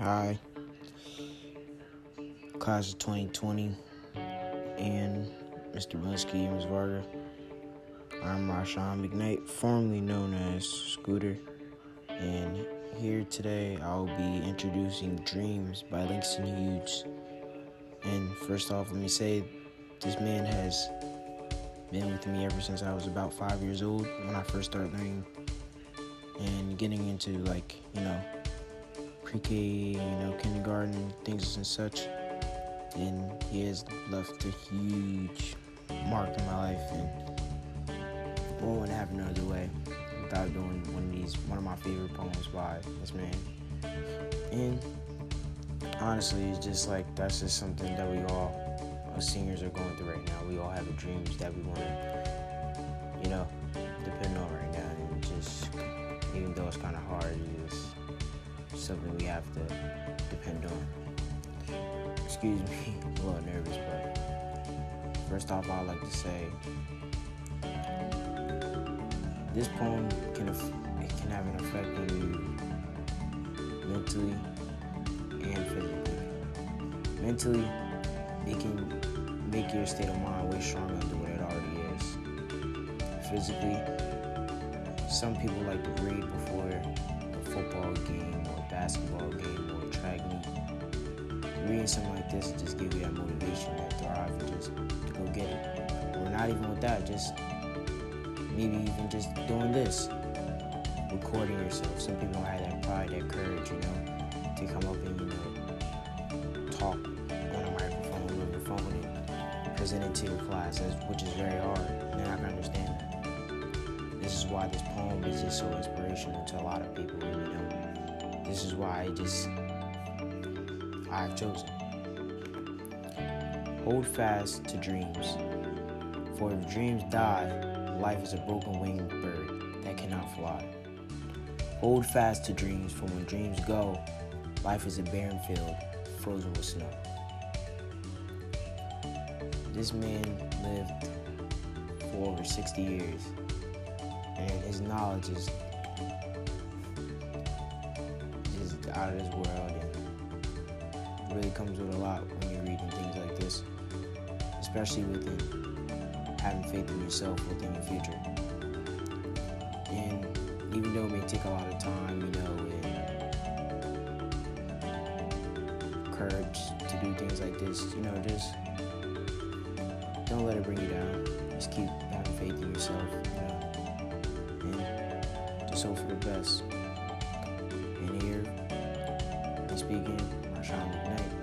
Hi, class of 2020, and Mr. Blinsky and Ms. Varga. I'm Rashawn McKnight, formerly known as Scooter, and here today I'll be introducing Dreams by Langston Hughes. And first off, let me say this man has been with me ever since I was about five years old when I first started learning and getting into like, you know, pre-K, you know, kindergarten things and such. And he has left a huge mark in my life, and wouldn't happen another way without doing one of these, one of my favorite poems by this man. And honestly, it's just like that's just something that we all, us seniors, are going through right now. We all have dreams that we want to, something we have to depend on. Excuse me, I'm a little nervous, but first off, I'd like to say this poem can it can have an effect on you mentally and physically. Mentally, it can make your state of mind way stronger than what it already is. Physically, some people like to read before a football Something like this just give you that motivation, that drive, and just to go get it. Or not even with that, just maybe even just doing this, recording yourself. Some people have that pride, that courage, you know, to come up and you know talk on a microphone or your phone and present it to your class, which is very hard. They're not gonna understand that. This is why this poem is just so inspirational to a lot of people. You know, this is why I just I've chosen. Hold fast to dreams, for if dreams die, life is a broken winged bird that cannot fly. Hold fast to dreams, for when dreams go, life is a barren field frozen with snow. This man lived for over 60 years, and his knowledge is just out of this world really comes with a lot when you're reading things like this, especially within having faith in yourself within your future. And even though it may take a lot of time, you know, and courage to do things like this, you know, just don't let it bring you down. Just keep having faith in yourself, you know, and just hope for the best. And here, speaking Shining Night.